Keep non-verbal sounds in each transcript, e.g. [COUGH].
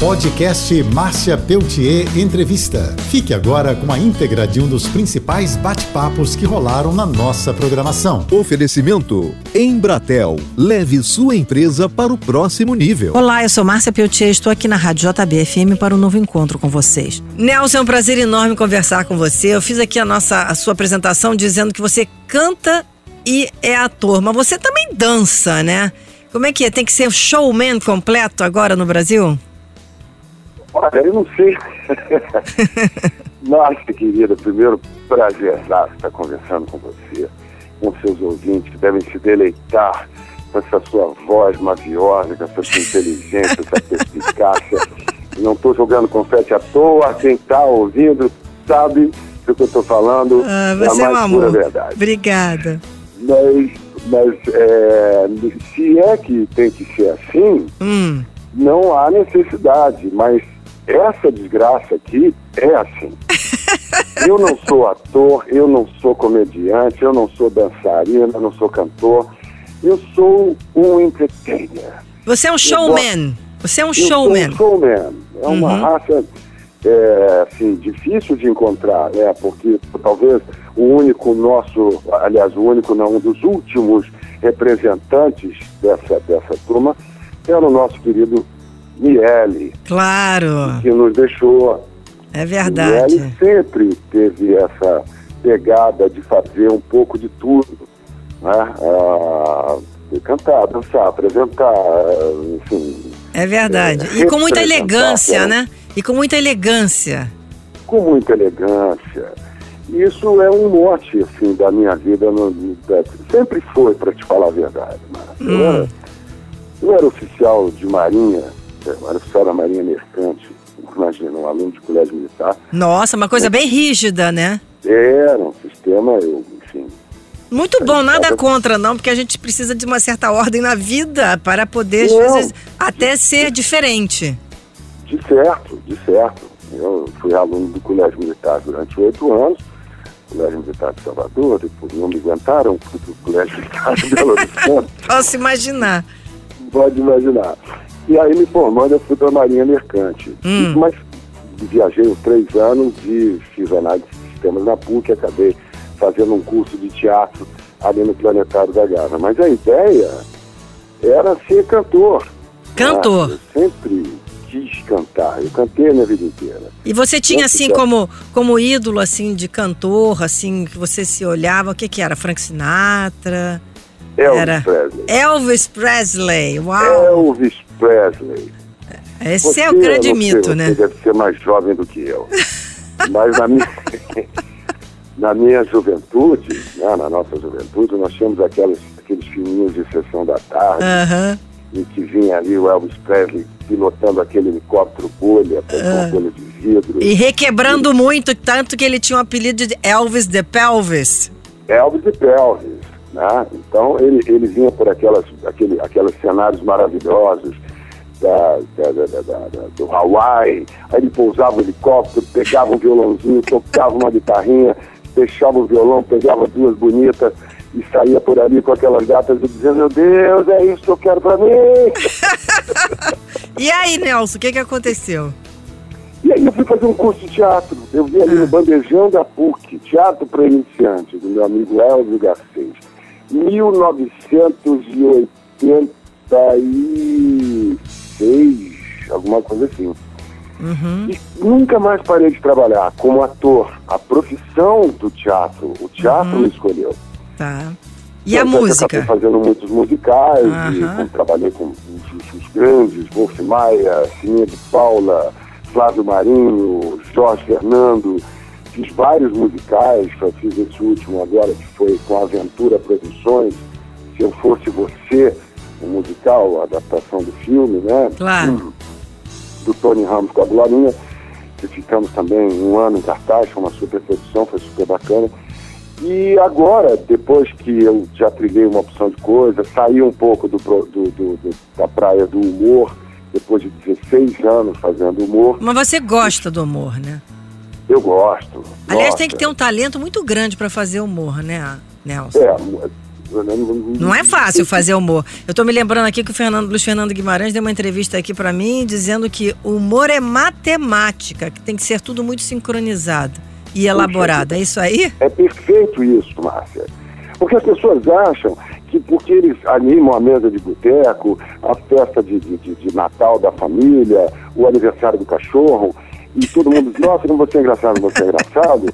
Podcast Márcia Peltier Entrevista. Fique agora com a íntegra de um dos principais bate-papos que rolaram na nossa programação. Oferecimento Embratel. Leve sua empresa para o próximo nível. Olá, eu sou Márcia Peltier, estou aqui na Rádio JBFM para um novo encontro com vocês. Nelson, é um prazer enorme conversar com você. Eu fiz aqui a nossa a sua apresentação dizendo que você canta e é ator, mas você também dança, né? Como é que é? Tem que ser showman completo agora no Brasil? Olha, eu não sei. [LAUGHS] Nossa, querida, primeiro prazer estar conversando com você, com seus ouvintes que devem se deleitar com essa sua voz maviosa, com essa sua inteligência, essa perspicácia. [LAUGHS] Não estou jogando confete à toa, quem está ouvindo sabe do que eu estou falando. Ah, você é é um mais amor. pura verdade. Obrigada. Mas, mas é, se é que tem que ser assim, Hum, não há necessidade, mas essa desgraça aqui é assim. [LAUGHS] Eu não sou ator, eu não sou comediante, eu não sou dançarina, eu não sou cantor. Eu sou um entertainer. você é um showman. Você é um Eu showman. sou um showman. É uma Uhum. raça é, assim, difícil de encontrar, né? Porque talvez o único nosso, aliás, o único não, um dos últimos representantes dessa, dessa turma era o nosso querido Miele, Claro, que nos deixou. é verdade. ele sempre teve essa pegada de fazer um pouco de tudo, né? Ah, cantar, dançar, apresentar, enfim, É verdade. E com muita elegância, né? né? E com muita elegância. com muita elegância. Isso é um mote, assim, da minha vida. No, da- sempre foi, para te falar a verdade. Márcia. Eu, era, eu era oficial de marinha, era oficial da marinha mercante, imagina, um aluno de colégio militar. Nossa, uma coisa bem rígida, né? Era um sistema, eu, enfim, Muito bom, nada contra não, porque a gente precisa de uma certa ordem na vida para poder, às Não. vezes, até ser diferente. De certo, de certo. Eu fui aluno do Colégio Militar durante oito anos, Colégio Militar de Salvador, depois não me aguentaram, fui Colégio Militar de Belo [LAUGHS] Horizonte, Posso imaginar. Pode imaginar. E aí me formando, eu fui para a Marinha Mercante. Hum. Mas viajei três anos e fiz análise de sistemas na PUC, acabei fazendo um curso de teatro ali no Planetário da Gávea. Mas a ideia era ser cantor. Cantor. né? Eu sempre quis cantar. Eu cantei a minha vida inteira. E você tinha, assim, como, como ídolo, assim, de cantor, assim, que você se olhava, o que que era? Frank Sinatra? Elvis Era Presley. Elvis Presley, uau! Elvis Presley. Esse é Você, o grande sei, mito, você né? deve ser mais jovem do que eu. [LAUGHS] Mas na minha, [LAUGHS] na minha juventude, né, na nossa juventude, nós tínhamos aquelas, aqueles filminhos de sessão da tarde, Aham. em que vinha ali o Elvis Presley pilotando aquele helicóptero bolha, com uma bolha de vidro. E requebrando muito, tanto que ele tinha o apelido de Elvis the Pelvis. Elvis e Pelvis, né? Então ele, ele vinha por aquelas, aquele, aqueles cenários maravilhosos da, da, da, do Hawaii, aí ele pousava o helicóptero, pegava um violãozinho, tocava uma guitarrinha, deixava o violão, pegava duas bonitas e saía por ali com aquelas gatas e dizia, meu Deus, é isso que eu quero pra mim! [LAUGHS] E aí, Nelson, o que que aconteceu? E aí eu fui fazer um curso de teatro. Eu vi ali no Bandejão da PUC, Teatro para Iniciantes, do meu amigo Elvio Garcês. 1986, alguma coisa assim. E nunca mais parei de trabalhar como ator. A profissão do teatro, o teatro me escolheu. Tá. E a Tanto é Eu música? acabei fazendo muitos musicais, e Aham. com- trabalhei com os, grandes, Wolf Maia, Sininha de Paula, Flávio Marinho, Jorge Fernando. Fiz vários musicais, fiz esse último agora, que foi com a Aventura Produções. Se eu fosse você, o musical, a adaptação do filme, né? Claro. do Tony Ramos com a Glorinha, que ficamos também um ano em cartaz, foi uma super produção, foi super bacana. E agora, depois que eu já trilhei uma opção de coisa, saí um pouco do- do- do- da praia do humor, depois de 16 anos fazendo humor, Mas você gosta do humor, né? Eu gosto. Aliás, Nossa, tem que ter um talento muito grande para fazer humor, né, Nelson? É, Não é fácil fazer humor. Eu tô me lembrando aqui que o Fernando, Luiz Fernando Guimarães deu uma entrevista aqui para mim dizendo que o humor é matemática, que tem que ser tudo muito sincronizado e elaborado. É isso aí? É perfeito isso, Márcia. Porque as pessoas acham que porque eles animam a mesa de boteco, a festa de, de, de, Natal da família, o aniversário do cachorro, e todo mundo diz, nossa, não vou ser engraçado, não vou ser engraçado,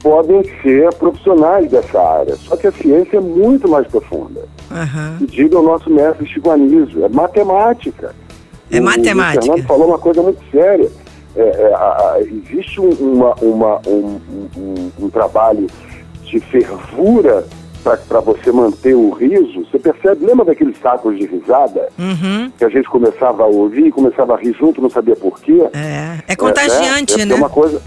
podem ser profissionais dessa área. Só que a ciência é muito mais profunda. Uhum. E diga o nosso mestre Chico Anísio, é matemática. É o, matemática. O Fernando falou uma coisa muito séria. É, é, a, existe uma, uma, um, um, um trabalho de fervura para você manter o riso, você percebe, lembra daqueles sacos de risada? Uhum. Que a gente começava a ouvir, começava a rir junto, não sabia por quê. É, é contagiante, é, né? É uma coisa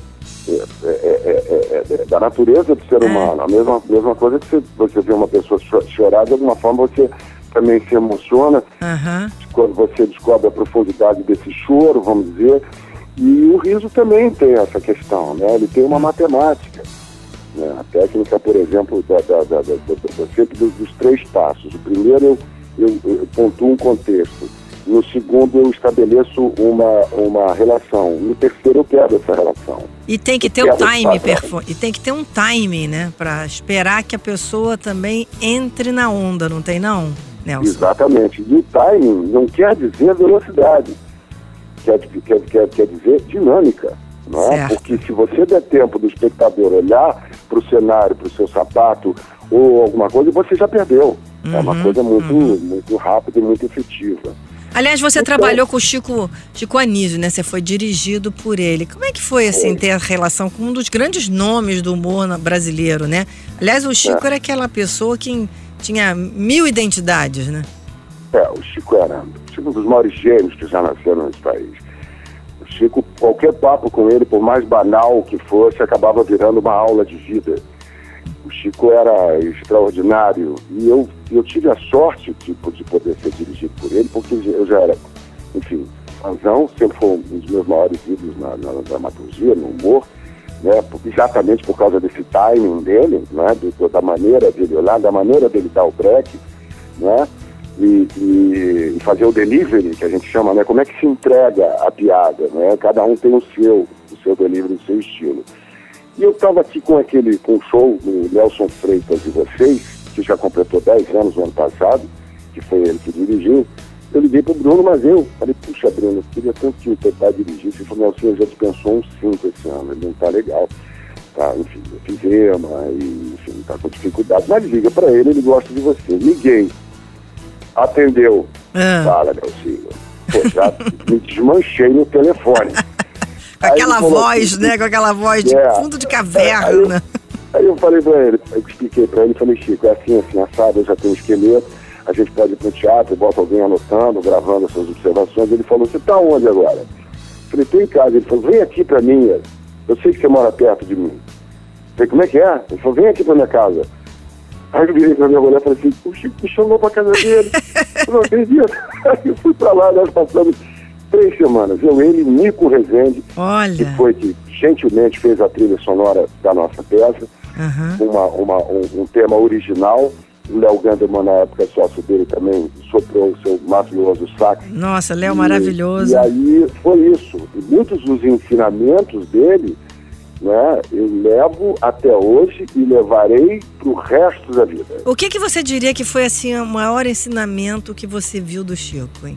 é, é, é, da natureza do ser humano. A mesma, mesma coisa que você, você vê uma pessoa chorar, de alguma forma você também se emociona. Uhum. Quando você descobre a profundidade desse choro, vamos dizer. E o riso também tem essa questão, né? Ele tem uma matemática. Né? A técnica, por exemplo, da, da, da, da sempre dos, dos, três passos. O primeiro, eu, eu, eu pontuo um contexto. No segundo, eu estabeleço uma, uma relação. No terceiro, eu quebro essa relação. E tem que ter um time, e tem que ter um time, né? Para esperar que a pessoa também entre na onda, não tem não, Nelson? Exatamente. E o timing não quer dizer velocidade. Quer, quer, quer, quer dizer dinâmica. Não é? Porque se você der tempo do espectador olhar para o cenário, para o seu sapato ou alguma coisa, você já perdeu. Uhum, é uma uhum, coisa muito, uhum. muito rápida e muito efetiva. Aliás, você então, trabalhou com o Chico, Chico Anísio, né? Você foi dirigido por ele. Como é que foi, assim, ter a relação com um dos grandes nomes do humor brasileiro, né? Aliás, o Chico é. era aquela pessoa que tinha mil identidades, né? É, o Chico era um dos maiores gênios que já nasceram nesse país. Chico, qualquer papo com ele, por mais banal que fosse, acabava virando uma aula de vida. O Chico era extraordinário e eu, eu tive a sorte tipo, de poder ser dirigido por ele, porque eu já era, enfim, fãzão, sempre foi um dos meus maiores ídolos na, na, na dramaturgia, no humor, né, exatamente por causa desse timing dele, né, da maneira dele olhar, da maneira dele dar o break, né, e, e, fazer o delivery, que a gente chama, né? Como é que se entrega a piada, né? Cada um tem o seu, o seu delivery, o seu estilo. E eu estava aqui com aquele, com o show do Nelson Freitas e vocês, que já completou 10 anos no ano passado, que foi ele que dirigiu. Eu liguei para o Bruno, mas eu falei, puxa, Bruno, eu queria tanto que o Tepá dirigisse. Ele falou, Nelson, já dispensou uns 5 esse ano, ele não está legal. Tá, enfim, eu fiz EMA e, enfim, está com dificuldade. Mas liga para ele, ele gosta de você. Liguei Atendeu. Ah. Fala, Nelsinho. Pô, já me desmanchei no telefone. [LAUGHS] Com aquela voz, assim, né? Com aquela voz de é, fundo de caverna. Aí eu, aí eu falei pra ele, eu expliquei pra ele, falei, Chico, é assim, assim, assado, eu já tenho um esqueleto, a gente pode ir pro teatro, bota alguém anotando, gravando as suas observações. Ele falou, você tá onde agora? Eu falei, tô em casa. Ele falou, vem aqui pra mim, eu sei que você mora perto de mim. Eu falei, como é que é? Ele falou, vem aqui pra minha casa. Aí eu virei pra minha mulher e falei assim, o Chico me chamou pra casa dele. Eu não acredito. Aí eu fui pra lá, nós passamos três semanas. Eu, ele, Nico Rezende, Olha. que foi que gentilmente fez a trilha sonora da nossa peça, uhum. uma, uma, um, um, tema original. O Léo Ganderman, na época sócio dele, também soprou o seu maravilhoso sax. Nossa, Léo maravilhoso. E aí foi isso. E muitos dos ensinamentos dele né, eu levo até hoje e levarei para o resto da vida. O que, que você diria que foi assim o maior ensinamento que você viu do Chico, hein?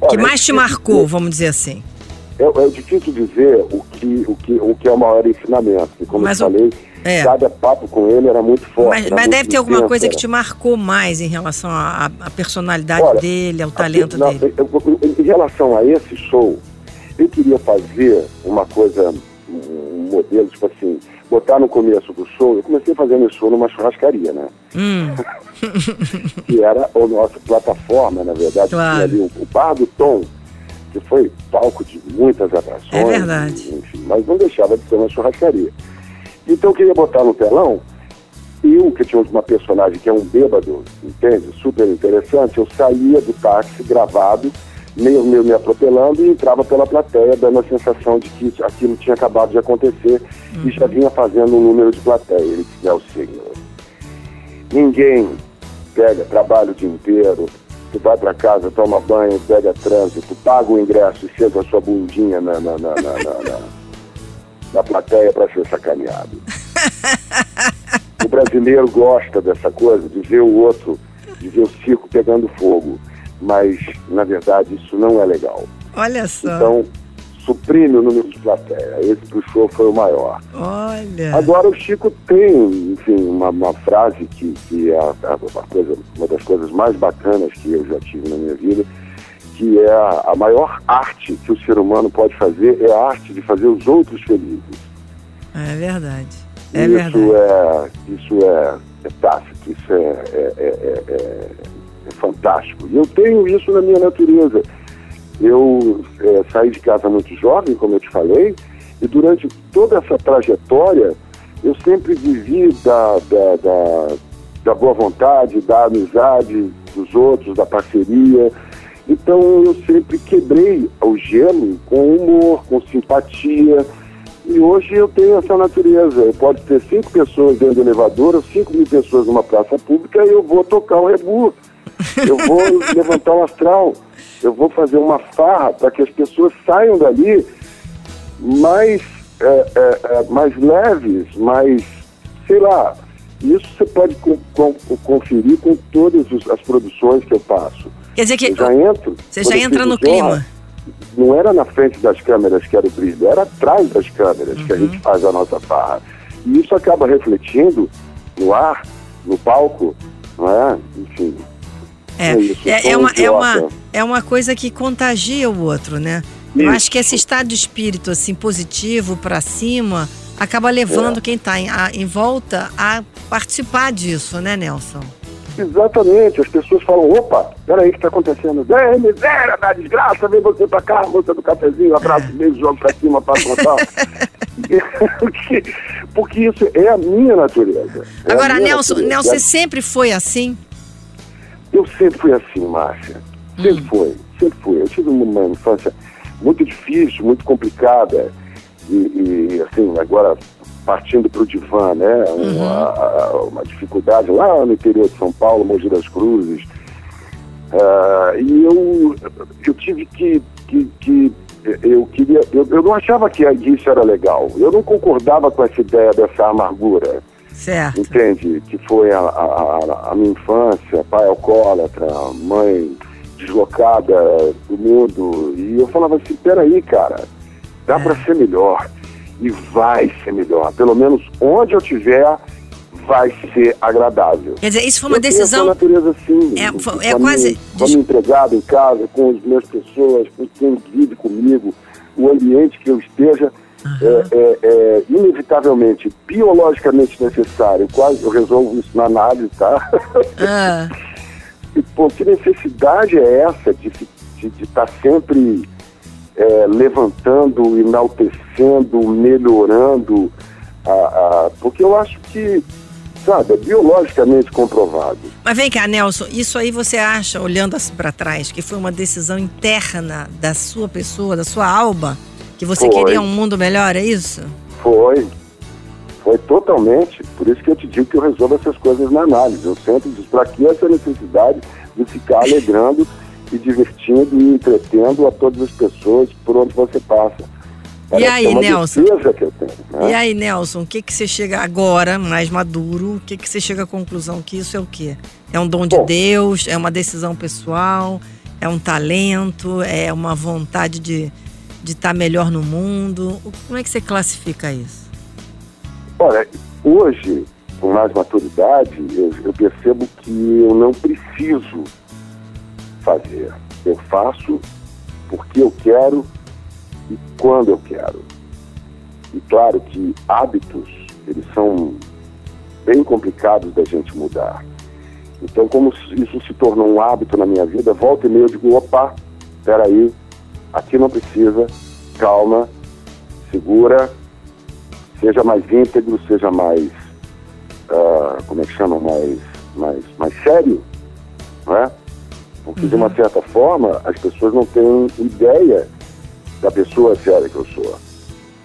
Olha, que mais te marcou, vamos dizer assim? É, é, difícil dizer o que, o, que, o que é o maior ensinamento, como mas eu falei, é. cada papo com ele era muito forte. Mas, mas deve ter alguma coisa que te marcou mais em relação à, à personalidade Olha, dele, ao talento não, dele. Eu, eu, em relação a esse show, eu queria fazer uma coisa um modelo, tipo assim, botar no começo do show, eu comecei fazendo show numa churrascaria, né? Hum. [LAUGHS] que era a nossa plataforma, na verdade, claro. ali o, o Bar do Tom, que foi palco de muitas atrações. É verdade. Enfim, mas não deixava de ser uma churrascaria. Então eu queria botar no telão, eu, que tinha uma personagem que é um bêbado, entende? Super interessante, eu saía do táxi gravado meio, meio me atropelando e entrava pela plateia, dando a sensação de que aquilo tinha acabado de acontecer uhum. e já vinha fazendo um número de plateia. Ele disse, é o senhor. Ninguém pega, trabalha o dia inteiro, tu vai para casa, toma banho, pega trânsito, paga o ingresso e senta a sua bundinha na, na, na, na, na, na, na plateia para ser sacaneado. [LAUGHS] o brasileiro gosta dessa coisa, de ver o outro, de ver o circo pegando fogo. Mas, na verdade, isso não é legal. Olha só. Então, suprime o número de plateia. Esse show foi o maior. Olha. Agora o Chico tem, enfim, uma, uma frase que, que é a, a, a coisa, uma das coisas mais bacanas que eu já tive na minha vida, que é a, a maior arte que o ser humano pode fazer é a arte de fazer os outros felizes. É verdade. É isso verdade. é isso é, é tácito, isso é, é, é, é- fantástico. E eu tenho isso na minha natureza. Eu é, saí de casa muito jovem, como eu te falei, e durante toda essa trajetória eu sempre vivi da, da, da, da boa vontade, da amizade dos outros, da parceria. Então eu sempre quebrei o gelo com humor, com simpatia. E hoje eu tenho essa natureza. Pode ter cinco pessoas dentro do elevador ou cinco mil pessoas numa praça pública e eu vou tocar o rebu. Eu vou [LAUGHS] levantar o astral. Eu vou fazer uma farra para que as pessoas saiam dali mais, é, é, é, mais leves, mais, sei lá. Isso você pode co- co- conferir com todas os- as produções que eu faço. Quer dizer que Eu já entro. você já entra no clima. não era na frente das câmeras que era o brilho, era atrás das câmeras que a Uhum. gente faz a nossa farra. E isso acaba refletindo no ar, no palco, não é? Enfim. É, É isso, é, é um uma, é, uma, é uma coisa que contagia o outro, né? Eu Isso. acho que esse estado de espírito assim positivo pra cima acaba levando É. quem tá em, em volta a participar disso, né, Nelson? Exatamente, as pessoas falam, opa, peraí, o que está acontecendo? É, miséria, da desgraça, vem você pra cá, moça do cafezinho, abraço, beijo, jogo pra cima, passa total. [LAUGHS] [LAUGHS] porque, porque isso é a minha natureza. é a Agora, minha Nelson, natureza. Nelson, você sempre foi assim? Eu sempre fui assim, Márcia. Sempre Hum. foi, sempre fui. Eu tive uma infância muito difícil, muito complicada. E, e, assim, agora partindo para o divã, né? Uhum. Uma, uma dificuldade lá no interior de São Paulo, Mogi das Cruzes. Ah, e eu, eu tive que, que, que eu queria, eu, eu não achava que isso era legal. Eu não concordava com essa ideia dessa amargura Certo. entende? Que foi a, a, a- minha infância, pai alcoólatra, mãe deslocada do mundo. E eu falava assim, peraí, cara, dá É. pra ser melhor. E vai ser melhor. Pelo menos onde eu tiver, vai ser agradável. Quer dizer, isso foi uma Eu decisão. natureza assim. É, com foi- é quase- minha- Com a minha empregada em casa, com as minhas pessoas, com quem vive comigo, o ambiente que eu esteja, é, é- é inevitavelmente, biologicamente necessário. Quase eu resolvo isso na análise, tá? [LAUGHS] Ah, E, pô, que necessidade é essa de estar sempre é, levantando, enaltecendo, melhorando? A, a- porque eu acho que, sabe, é biologicamente comprovado. mas vem cá, Nelson, isso aí você acha, olhando assim pra trás, que foi uma decisão interna da sua pessoa, da sua alma, que você Foi. queria um mundo melhor, é isso? Foi. Foi totalmente. Por isso que eu te digo que eu resolvo essas coisas na análise. Eu sempre digo, para que essa necessidade de ficar alegrando [LAUGHS] e divertindo e entretendo a todas as pessoas por onde você passa? Parece aí, é Nelson? tenho. né? E aí, Nelson, o que que você chega agora, mais maduro, o que que você chega à conclusão que isso é o quê? É um dom de Bom. Deus, é uma decisão pessoal, é um talento, é uma vontade de de estar melhor no mundo? Como é que você classifica isso? Olha, hoje, com mais maturidade, eu, eu percebo que eu não preciso fazer. Eu faço porque eu quero e quando eu quero. E claro que hábitos, eles são bem complicados da gente mudar. Então, como isso se tornou um hábito na minha vida, volta e meia eu digo, opa, peraí, aqui não precisa, calma, segura, seja mais íntegro, seja mais, ah, como é que chama, mais, mais, mais sério, não é? Porque de uma certa forma as pessoas não têm ideia da pessoa séria que eu sou.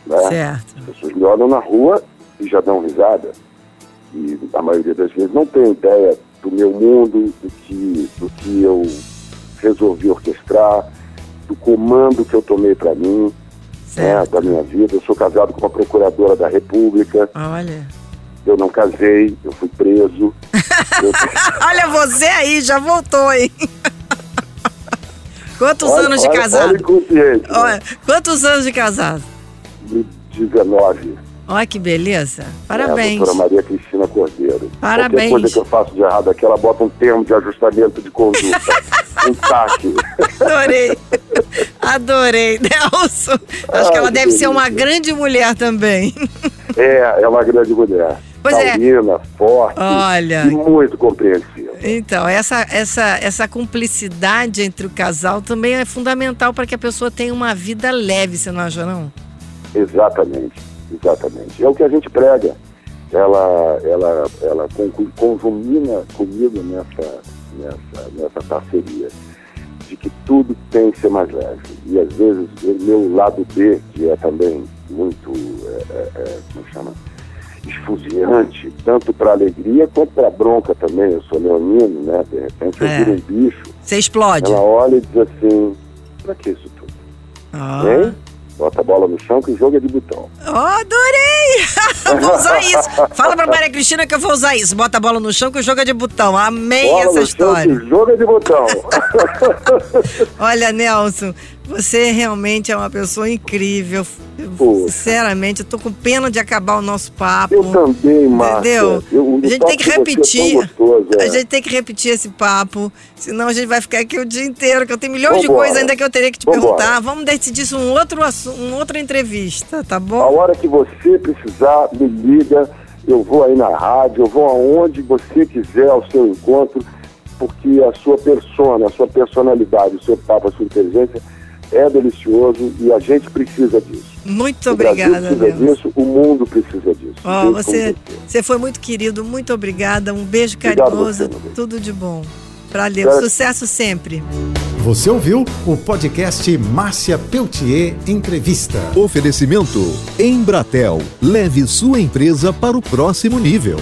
Né? Certo. As pessoas me olham na rua e já dão risada. e a maioria das vezes não tem ideia do meu mundo, do que, do que eu resolvi orquestrar, do comando que eu tomei para mim, né, da minha vida. Eu sou casado com uma procuradora da República. Olha. Eu não casei, eu fui preso. eu... [LAUGHS] Olha você aí, já voltou, hein? [LAUGHS] Quantos olha, anos de olha, casado? Olha, olha, quantos anos de casado? 19. Olha que beleza. Parabéns. É, doutora Maria Cristina Cordeiro. Parabéns. Qualquer coisa que eu faço de errado aqui, ela bota um termo de ajustamento de conduta. [LAUGHS] um TAC. Adorei. Adorei. [LAUGHS] Nelson. Acho que ela deve ser uma grande mulher também. É, é uma grande mulher. Pois Taurina, é. forte Olha. e muito compreensiva. Então, essa, essa, essa cumplicidade entre o casal também é fundamental para que a pessoa tenha uma vida leve, você não acha, não? Exatamente, exatamente. É o que a gente prega. Ela, ela, ela conjumina comigo nessa, nessa, nessa parceria de que tudo tem que ser mais leve. E às vezes o meu lado B, que é também muito, é, é, é como chama? esfuziante, tanto para alegria quanto para bronca também. Eu sou leonino, né? De repente eu É. viro um bicho. Você explode. Ela olha e diz assim, pra que isso tudo? Ó, Hein? Bota a bola no chão que o jogo é de botão. Ó, adorei! [LAUGHS] vou usar isso. Fala pra Maria Cristina que eu vou usar isso. Bota a bola no chão que o jogo é de botão. Amei bola essa no chão história. que o jogo é de botão. [LAUGHS] Olha, Nelson, você realmente é uma pessoa incrível. Poxa. Sinceramente, eu tô com pena de acabar o nosso papo. eu também, Márcia. Entendeu? Eu, a gente tem que de é repetir. gostoso, é. A gente tem que repetir esse papo, senão a gente vai ficar aqui o dia inteiro, que eu tenho milhões de Vambora. coisas ainda que eu teria que te Vambora. perguntar. Vamos decidir isso um outro uma outra entrevista, tá A bom? hora que você precisar, me liga. Eu vou aí na rádio, eu vou aonde você quiser ao seu encontro, porque a sua persona, a sua personalidade, o seu papo, a sua inteligência é delicioso e a gente precisa disso. Muito o obrigada, Brasil precisa disso, o mundo precisa disso. Como você, você foi muito querido, muito obrigada. Um beijo carinhoso, você, tudo de bom. Pra Deus, Certo. sucesso sempre. Você ouviu o podcast Márcia Peltier Entrevista. Oferecimento Embratel. Leve sua empresa para o próximo nível.